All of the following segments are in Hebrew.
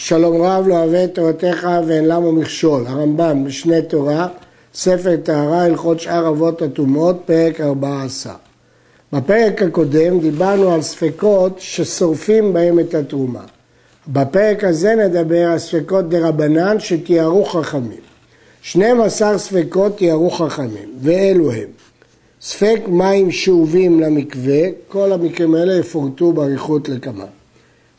שלום רב לא אוהב את תורתך ואין למה מכשול, הרמב"ם משנה תורה, ספר טהרה, הלכות שאר אבות הטומאות, פרק 14. בפרק הקודם דיברנו על ספקות ששורפים בהם את התרומה. בפרק הזה נדבר על ספקות דה רבנן שתיארו חכמים. 12 ספקות תיארו חכמים, ואלו הם ספק מים שאובים למקווה, כל המקרים האלה יפורטו באריכות לכמה.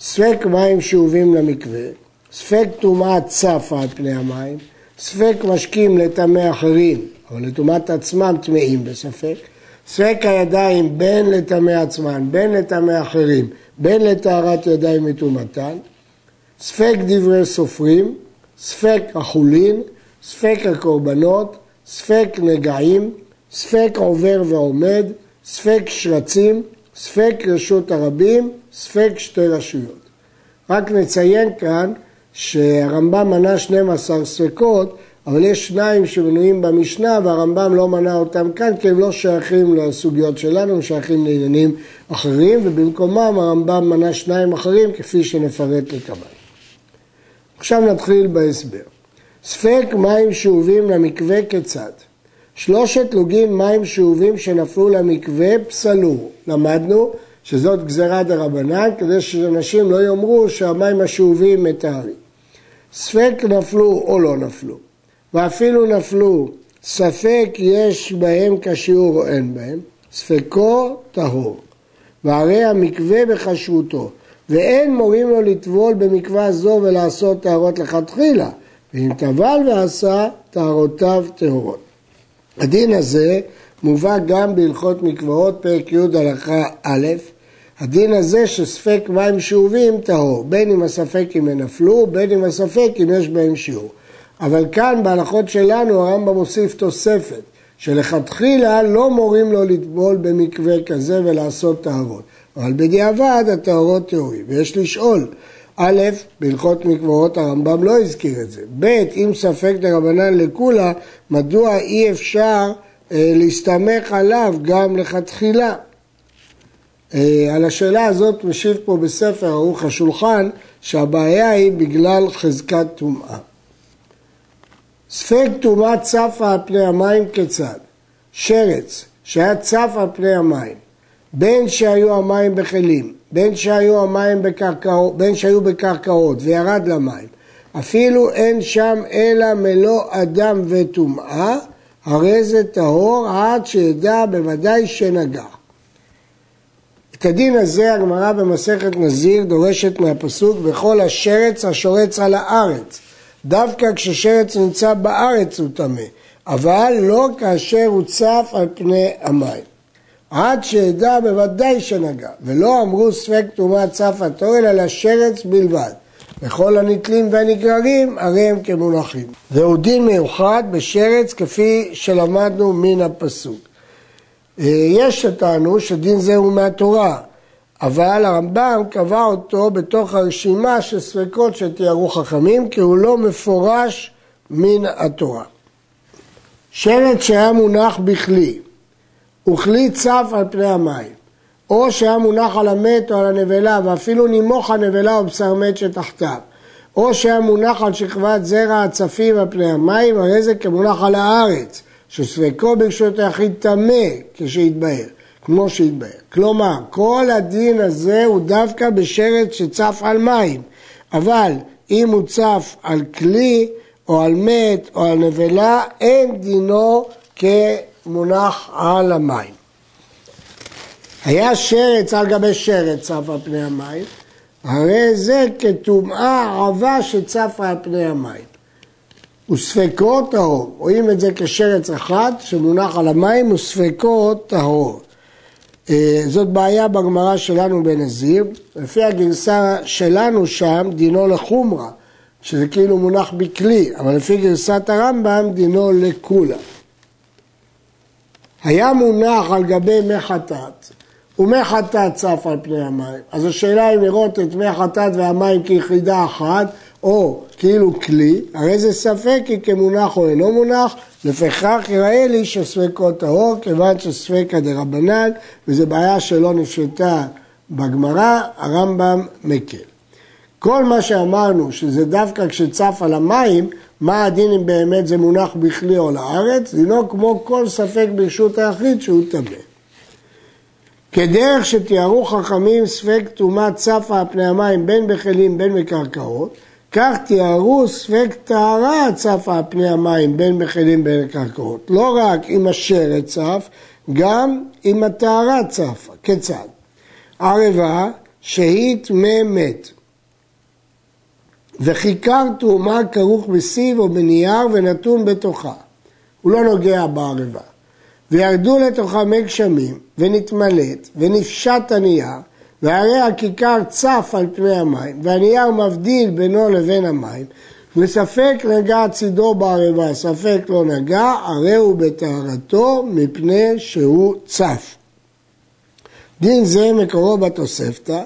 ספק מים שאובים למקווה, ספק טומאה צפה על פני המים, ספק משקים לטמא אחרים, אבל לטומאת עצמם טמאים בספק, ספק הידיים בין לטמא עצמן, בין לטמא אחרים, בין לטהרת ידיים מטומאתן, ספק דברי סופרים, ספק החולין, ספק הקורבנות, ספק נגעים, ספק עובר ועומד, ספק שרצים, ספק רשות הרבים, ספק שתי רשויות. רק נציין כאן שהרמב"ם מנה 12 ספקות, אבל יש שניים שמנויים במשנה והרמב"ם לא מנה אותם כאן כי הם לא שייכים לסוגיות שלנו, הם שייכים לעניינים אחרים ובמקומם הרמב"ם מנה שניים אחרים כפי שנפרט לקבל. עכשיו נתחיל בהסבר. ספק מים שאובים למקווה כיצד? שלושת לוגים מים שאובים שנפלו למקווה פסלו. למדנו שזאת גזירה דה רבנן, כדי שאנשים לא יאמרו שהמים השאובים מטהרים. ספק נפלו או לא נפלו, ואפילו נפלו, ספק יש בהם כשיעור או אין בהם, ספקו טהור. והרי המקווה בכשרותו, ואין מורים לו לטבול במקווה זו ולעשות טהרות לכתחילה, ואם טבל ועשה, טהרותיו טהורות. הדין הזה מובא גם בהלכות מקוואות, פרק י' הלכה א', הדין הזה שספק מים שאובים טהור, בין אם הספק אם הם נפלו, בין אם הספק אם יש בהם שיעור. אבל כאן בהלכות שלנו הרמב"ם מוסיף תוספת, שלכתחילה לא מורים לו לטבול במקווה כזה ולעשות טהרות, אבל בדיעבד הטהרות טהורים. ויש לשאול, א', בהלכות מקוואות הרמב"ם לא הזכיר את זה. ב', אם ספק דרבנן לקולה, מדוע אי אפשר אה, להסתמך עליו גם לכתחילה? אה, על השאלה הזאת משיב פה בספר ערוך השולחן שהבעיה היא בגלל חזקת טומאה. ספק טומאה צפה על פני המים כיצד? שרץ שהיה צף על פני המים, בין שהיו המים בכלים, בין שהיו המים בקרקעות, בין שהיו בקרקעות וירד למים, אפילו אין שם אלא מלוא אדם וטומאה, הרי זה טהור עד שידע בוודאי שנגח. את הדין הזה הגמרא במסכת נזיר דורשת מהפסוק בכל השרץ השורץ על הארץ. דווקא כששרץ נמצא בארץ הוא טמא, אבל לא כאשר הוא צף על פני המים. עד שידע בוודאי שנגע, ולא אמרו ספק טומאה צף התור אלא לשרץ בלבד. וכל הנתלים והנגררים הרי הם כמונחים. זהו דין מיוחד בשרץ כפי שלמדנו מן הפסוק. אה, יש שטענו שדין זה הוא מהתורה, אבל הרמב"ם קבע אותו בתוך הרשימה של ספקות שתיארו חכמים, כי הוא לא מפורש מן התורה. שלט שהיה מונח בכלי, וכלי צף על פני המים, או שהיה מונח על המת או על הנבלה, ואפילו נימוך הנבלה או בשר מת שתחתיו, או שהיה מונח על שכבת זרע הצפים על פני המים, הרי זה כמונח על הארץ, שספקו ברשות היחיד טמא כשיתבהר, כמו שהתבהר. כלומר, כל הדין הזה הוא דווקא בשרץ שצף על מים, אבל אם הוא צף על כלי או על מת או על נבלה, אין דינו כמונח על המים. היה שרץ על גבי שרץ צף על פני המים, הרי זה כטומאה עבה שצפה על פני המים. וספקו טהור. רואים את זה כשרץ אחד שמונח על המים וספקו טהור. אה, זאת בעיה בגמרא שלנו בנזיר. לפי הגרסה שלנו שם דינו לחומרה, שזה כאילו מונח בכלי, אבל לפי גרסת הרמב"ם דינו לקולה. היה מונח על גבי מי חטאת, ומי חטאת צף על פני המים. אז השאלה אם לראות את מי חטאת והמים כיחידה אחת, או כאילו כלי, הרי זה ספק כי כמונח או אינו מונח, לפיכך יראה לי שספקו טהור, כיוון שספקא דרבנן, וזו בעיה שלא נפשטה בגמרא, הרמב"ם מקל. כל מה שאמרנו שזה דווקא כשצף על המים, מה הדין אם באמת זה מונח בכלי או לארץ? דינו כמו כל ספק ברשות היחיד שהוא טמא. כדרך שתיארו חכמים ספק טומאה צפה על פני המים בין בכלים בין בקרקעות, כך תיארו ספק טהרה צפה על פני המים בין בכלים בין בקרקעות. לא רק אם השרת צף, גם אם הטהרה צפה. כיצד? ערבה שהיא טמא מת. וכיכר תרומה כרוך בסיב או בנייר ונתון בתוכה. הוא לא נוגע בערבה. וירדו לתוכה מי גשמים, ונתמלט, ונפשט הנייר, והרי הכיכר צף על פני המים, והנייר מבדיל בינו לבין המים, וספק נגע צידו בערבה, ספק לא נגע, הרי הוא בטהרתו מפני שהוא צף. דין זה מקורו בתוספתא,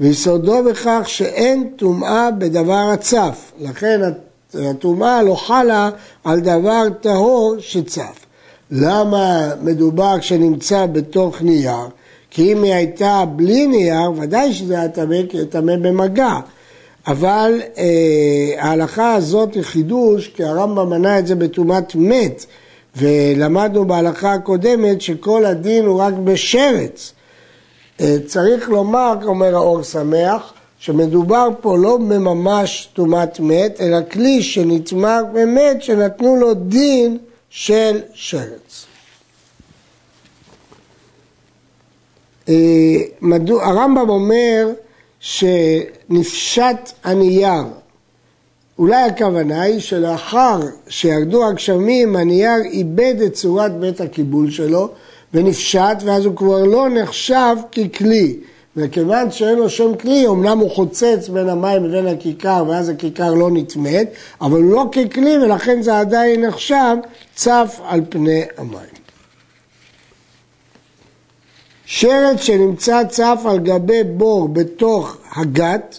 ויסודו בכך שאין טומאה בדבר הצף, לכן הטומאה לא חלה על דבר טהור שצף. למה מדובר כשנמצא בתוך נייר? כי אם היא הייתה בלי נייר, ודאי שזה היה טמא, כי היא טמא במגע. אבל אה, ההלכה הזאת היא חידוש, כי הרמב"ם מנה את זה בטומאת מת, ולמדנו בהלכה הקודמת שכל הדין הוא רק בשרץ. אה, צריך לומר, אומר האור שמח, שמדובר פה לא בממש טומאת מת, אלא כלי שנטמע במת שנתנו לו דין של שרץ. אה, הרמב"ם אומר שנפשט הנייר, אולי הכוונה היא שלאחר שירדו הגשמים הנייר איבד את צורת בית הקיבול שלו ונפשט ואז הוא כבר לא נחשב ככלי וכיוון שאין לו שם כלי, אמנם הוא חוצץ בין המים לבין הכיכר ואז הכיכר לא נטמאת, אבל הוא לא ככלי ולכן זה עדיין נחשב צף על פני המים. שרץ שנמצא צף על גבי בור בתוך הגת,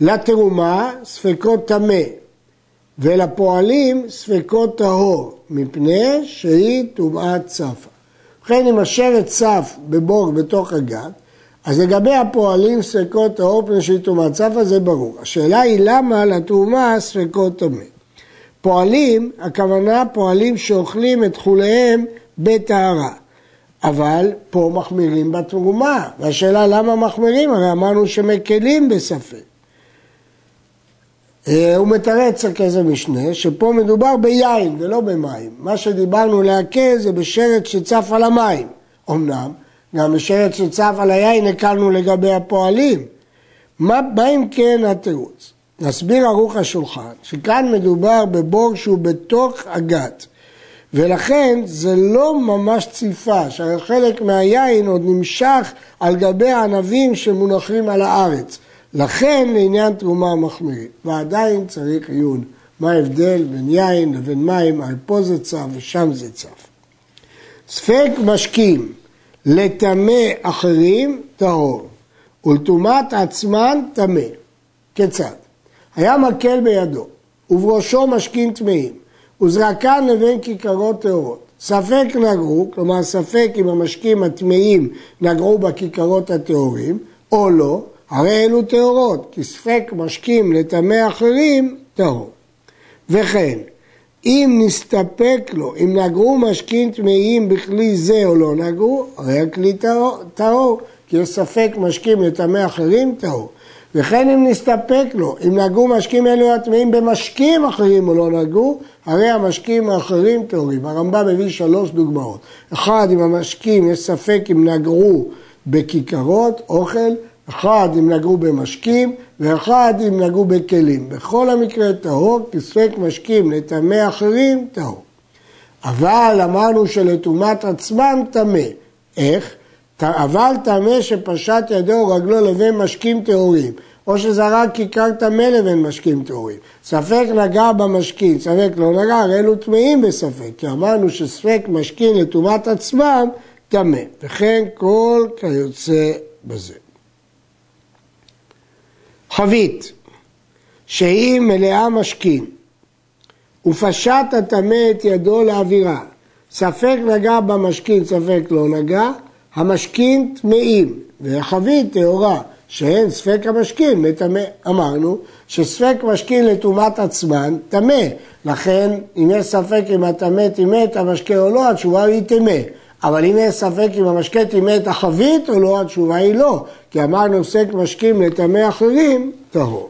לתרומה ספקות טמא, ולפועלים ספקות טהור, מפני שהיא טומאת צפה. ובכן אם השרת צף בבור בתוך הגת, אז לגבי הפועלים ספקות טהור פני שהיא טומאת צפה זה ברור. השאלה היא למה לתרומה ספקות טמא. פועלים, הכוונה פועלים שאוכלים את חוליהם בטהרה. אבל פה מחמירים בתרומה, והשאלה למה מחמירים? הרי אמרנו שמקלים בספק. אה, הוא מתרץ כזה משנה, שפה מדובר ביין ולא במים. מה שדיברנו להקל זה בשרץ שצף על המים. אמנם, גם בשרץ שצף על היין הקלנו לגבי הפועלים. מה, מה אם כן התירוץ? נסביר ערוך השולחן, שכאן מדובר בבור שהוא בתוך הגת. ולכן זה לא ממש ציפה, שהרי חלק מהיין עוד נמשך על גבי הענבים שמונחים על הארץ. לכן לעניין תרומה מחמירים, ועדיין צריך עיון. מה ההבדל בין יין לבין מים, על פה זה צף ושם זה צף. ספק משקים לטמא אחרים טהור, ולטומאת עצמן טמא. כיצד? היה מקל בידו, ובראשו משקים טמאים, וזרקן לבין כיכרות טהורות. ספק נגעו, כלומר ספק אם המשקים הטמאים נגעו בכיכרות הטהורים, או לא, הרי אלו טהורות, כי ספק משקים לטמא אחרים, טהור. וכן, אם נסתפק לו, אם נגעו משקים טמאים בכלי זה או לא נגעו, הרי הכלי טהור, כי יש ספק משקים לטמא אחרים, טהור. וכן אם נסתפק לו, אם נגעו משקים אלו הטמאים במשקים אחרים או לא נגעו, הרי המשקים האחרים טהורים. הרמב"ם מביא שלוש דוגמאות. אחד, אם המשקים יש ספק אם נגעו בכיכרות, אוכל, אחד אם נגעו במשקים ואחד אם נגעו בכלים. בכל המקרה טהור, כי ספק משקים לטמא אחרים, טהור. אבל אמרנו שלטומאת עצמם טמא. איך? אבל טמא שפשט ידו או רגלו לבין משקים טהורים, או שזרק כיכר טמא לבין משקים טהורים. ספק נגע במשקים, ספק לא נגע, הרי אלו טמאים בספק, כי אמרנו שספק משקים לטומאת עצמם טמא, וכן כל כיוצא בזה. חבית שהיא מלאה משקים ופשט הטמא את ידו לאווירה, ספק נגע במשקים, ספק לא נגע, המשקים טמאים והחבית טהורה, שאין ספק המשכין מטמא. אמרנו שספק משכין לטומאת עצמן טמא, לכן אם יש ספק אם הטמא טימא את המשקה או לא, התשובה היא טמא. אבל אם יש ספק אם המשקה טימא את החבית או לא, התשובה היא לא, כי אמרנו ספק משקים לטמא אחרים, טהור.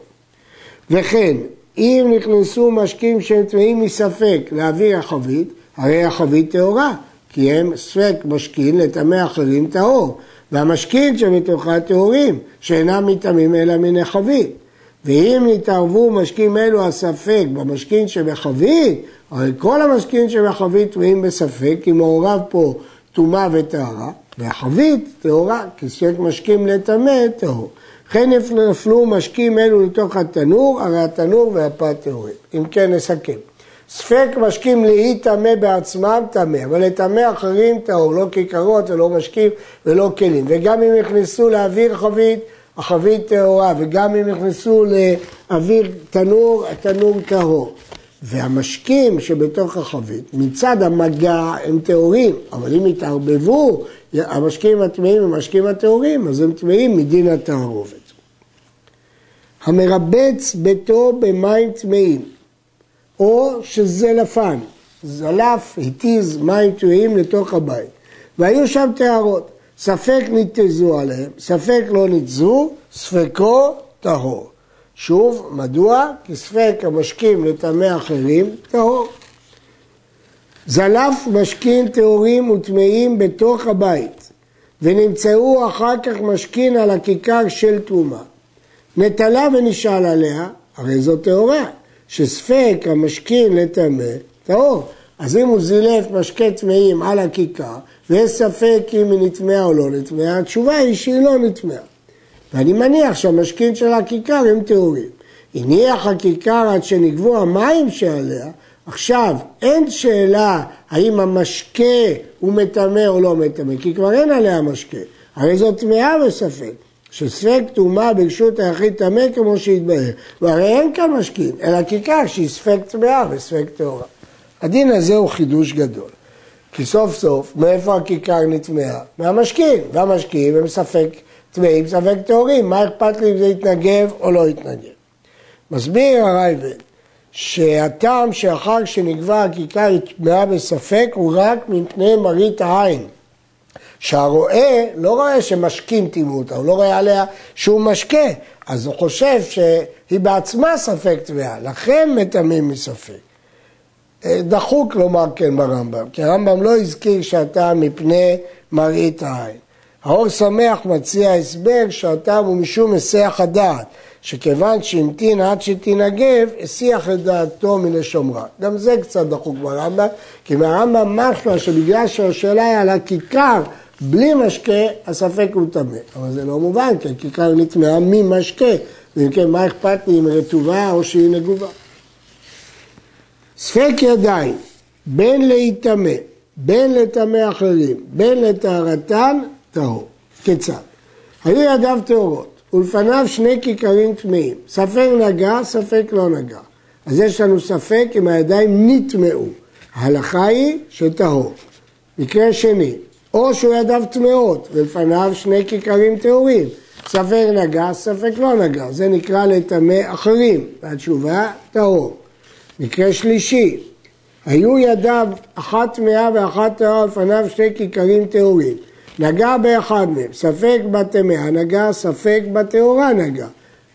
וכן, אם נכנסו משקים שהם טמאים מספק לאוויר החבית, הרי החבית טהורה, כי הם ספק משכין לטמא אחרים טהור, והמשכין שמתוכה טהורים, שאינם מטמאים אלא מן החבית. ואם נתערבו משקים אלו הספק במשכין שבחבית, הרי כל המשכין שבחבית טמאים בספק, כי מעורב פה טומאה וטהרה, והחבית טהורה, ספק משקים לטמא טהור. וכן נפלו משקים אלו לתוך התנור, הרי התנור והפת טהורים. אם כן נסכם. ספק משקים לאי טמא בעצמם טמא, אבל לטמא אחרים טהור, לא כיכרות ולא משקים ולא כלים. וגם אם נכנסו לאוויר חבית, החבית טהורה, וגם אם נכנסו לאוויר תנור, התנור טהור. והמשקים שבתוך החבית, מצד המגע הם טהורים, אבל אם יתערבבו, המשקים הטמאים הם המשקים הטהורים, אז הם טמאים מדין התערובת. המרבץ ביתו במים טמאים, או שזלפן, זלף, התיז מים טמאים לתוך הבית, והיו שם טהרות, ספק ניתזו עליהם, ספק לא ניתזו, ספקו טהור. שוב, מדוע? כי ספק המשקים לטמא אחרים טהור. זלף משכין טהורים וטמאים בתוך הבית, ונמצאו אחר כך משכין על הכיכר של תרומה. נטלה ונשאל עליה, הרי זו טהורה, שספק המשכין לטמא, טהור. אז אם הוא זילף משקה טמאים על הכיכר, ויש ספק אם היא נטמעה או לא נטמעה, התשובה היא שהיא לא נטמעה. ואני מניח שהמשקין של הכיכר הם טהורים. הניח הכיכר עד שנגבו המים שעליה, עכשיו אין שאלה האם המשקה הוא מטמא או לא מטמא, כי כבר אין עליה משקה, הרי זאת טמאה בספק. שספק טומאה ברשות היחיד טמא כמו שהתבהר, והרי אין כאן משקין, אלא כיכר שהיא ספק טמאה וספק טהורה. הדין הזה הוא חידוש גדול, כי סוף סוף מאיפה הכיכר נטמעה? מהמשקין, והמשקין הם ספק טמאים, ספק טהורים, מה אכפת לי אם זה יתנגב או לא יתנגב? מסביר הרייבן שהטעם שאחר שנגבה הכיכר היא טמאה בספק הוא רק מפני מראית העין. שהרועה לא רואה שמשקים טימאו אותה, הוא לא רואה עליה שהוא משקה, אז הוא חושב שהיא בעצמה ספק טמאה, לכן מטמאים מספק. אה, דחוק לומר כן ברמב"ם, כי הרמב"ם לא הזכיר שהטעם מפני מראית העין. האור שמח מציע הסבר שהטעם הוא משום היסח הדעת, שכיוון שהמתין עד שתנגב, הסיח את דעתו מלשומרה. גם זה קצת דחוק ברמב"ם, כי מהרמב"ם משמע שבגלל שהשאלה היא על הכיכר בלי משקה, הספק הוא טמא. אבל זה לא מובן, כי הכיכר נטמעה ממשקה, ואם כן, מה אכפת לי אם היא רטובה או שהיא נגובה? ספק ידיים, בין להיטמא, בין לטמא אחרים, בין לטהרתן, טהור. כיצד? היו ידיו טהורות, ולפניו שני כיכרים טמאים, ספק נגע, ספק לא נגע. אז יש לנו ספק אם הידיים נטמאו. ההלכה היא שטהור. מקרה שני, או שהוא ידיו טמאות, ולפניו שני כיכרים טהורים. ספק נגע, ספק לא נגע. זה נקרא לטמא אחרים, והתשובה טהור. מקרה שלישי, היו ידיו אחת טמאה ואחת טהרה, לפניו שני כיכרים טהורים. נגע באחד מהם, ספק בטמאה נגע, ספק בטהורה נגע.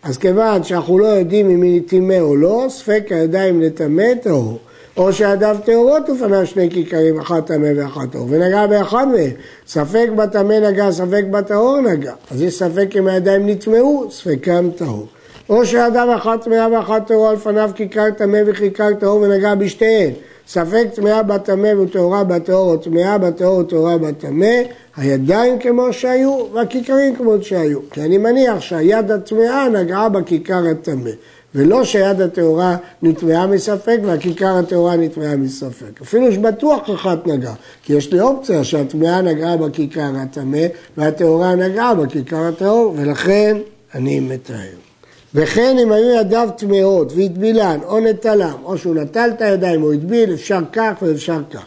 אז כיוון שאנחנו לא יודעים אם היא טמא או לא, ספק הידיים לטמא טהור. או שידיו טהורות ופניו שני כיכרים, אחת טמא ואחת טהור, ונגע באחד מהם. ספק בטמא נגע, ספק בטהור נגע. אז יש ספק אם הידיים נטמאו, ספקם טהור. או שידיו אחת טמאה ואחת טהורה לפניו כיכר טמא וכיכר טהור ונגע בשתיהן. ספק טמאה בטמא וטהורה בטהור, או טמאה בטהור וטהורה בטמא, הידיים כמו שהיו והכיכרים כמו שהיו. כי אני מניח שהיד הטמאה נגעה בכיכר הטמא. ולא שיד הטהורה נטמעה מספק והכיכר הטהורה נטמעה מספק. אפילו שבטוח אחת נגעה, כי יש לי אופציה שהטמעה נגעה בכיכר הטמא והטהורה נגעה בכיכר הטהור, ולכן אני מתאר. וכן אם היו ידיו טמאות והטבילן או נטלם, או שהוא נטל את הידיים או הטביל, אפשר כך ואפשר כך.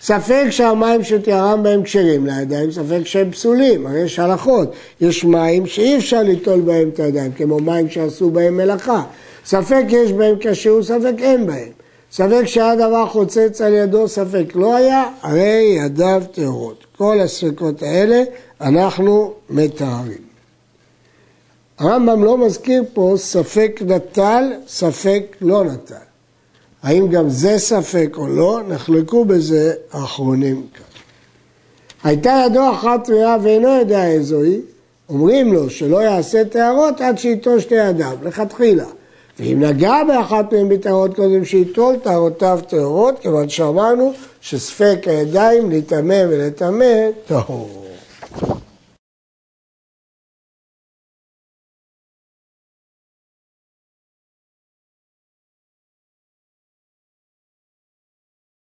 ספק שהמים שתיארם בהם כשרים לידיים, ספק שהם פסולים, הרי יש הלכות, יש מים שאי אפשר ליטול בהם את הידיים, כמו מים שעשו בהם מלאכה, ספק יש בהם כשרות, ספק אין בהם, ספק שהיה דבר חוצץ על ידו, ספק לא היה, הרי ידיו טהורות. כל הספקות האלה אנחנו מטהרים. הרמב"ם לא מזכיר פה ספק נטל, ספק לא נטל. האם גם זה ספק או לא, נחלקו בזה האחרונים כאן. הייתה ידו אחת טמאה ואינו יודע איזו היא, אומרים לו שלא יעשה טהרות עד שייטול שתי ידיו, לכתחילה. ואם נגע באחת מהן בטהרות קודם שייטול טהרותיו טהורות, כיוון שאמרנו שספק הידיים להיטמא ולטמא טהור.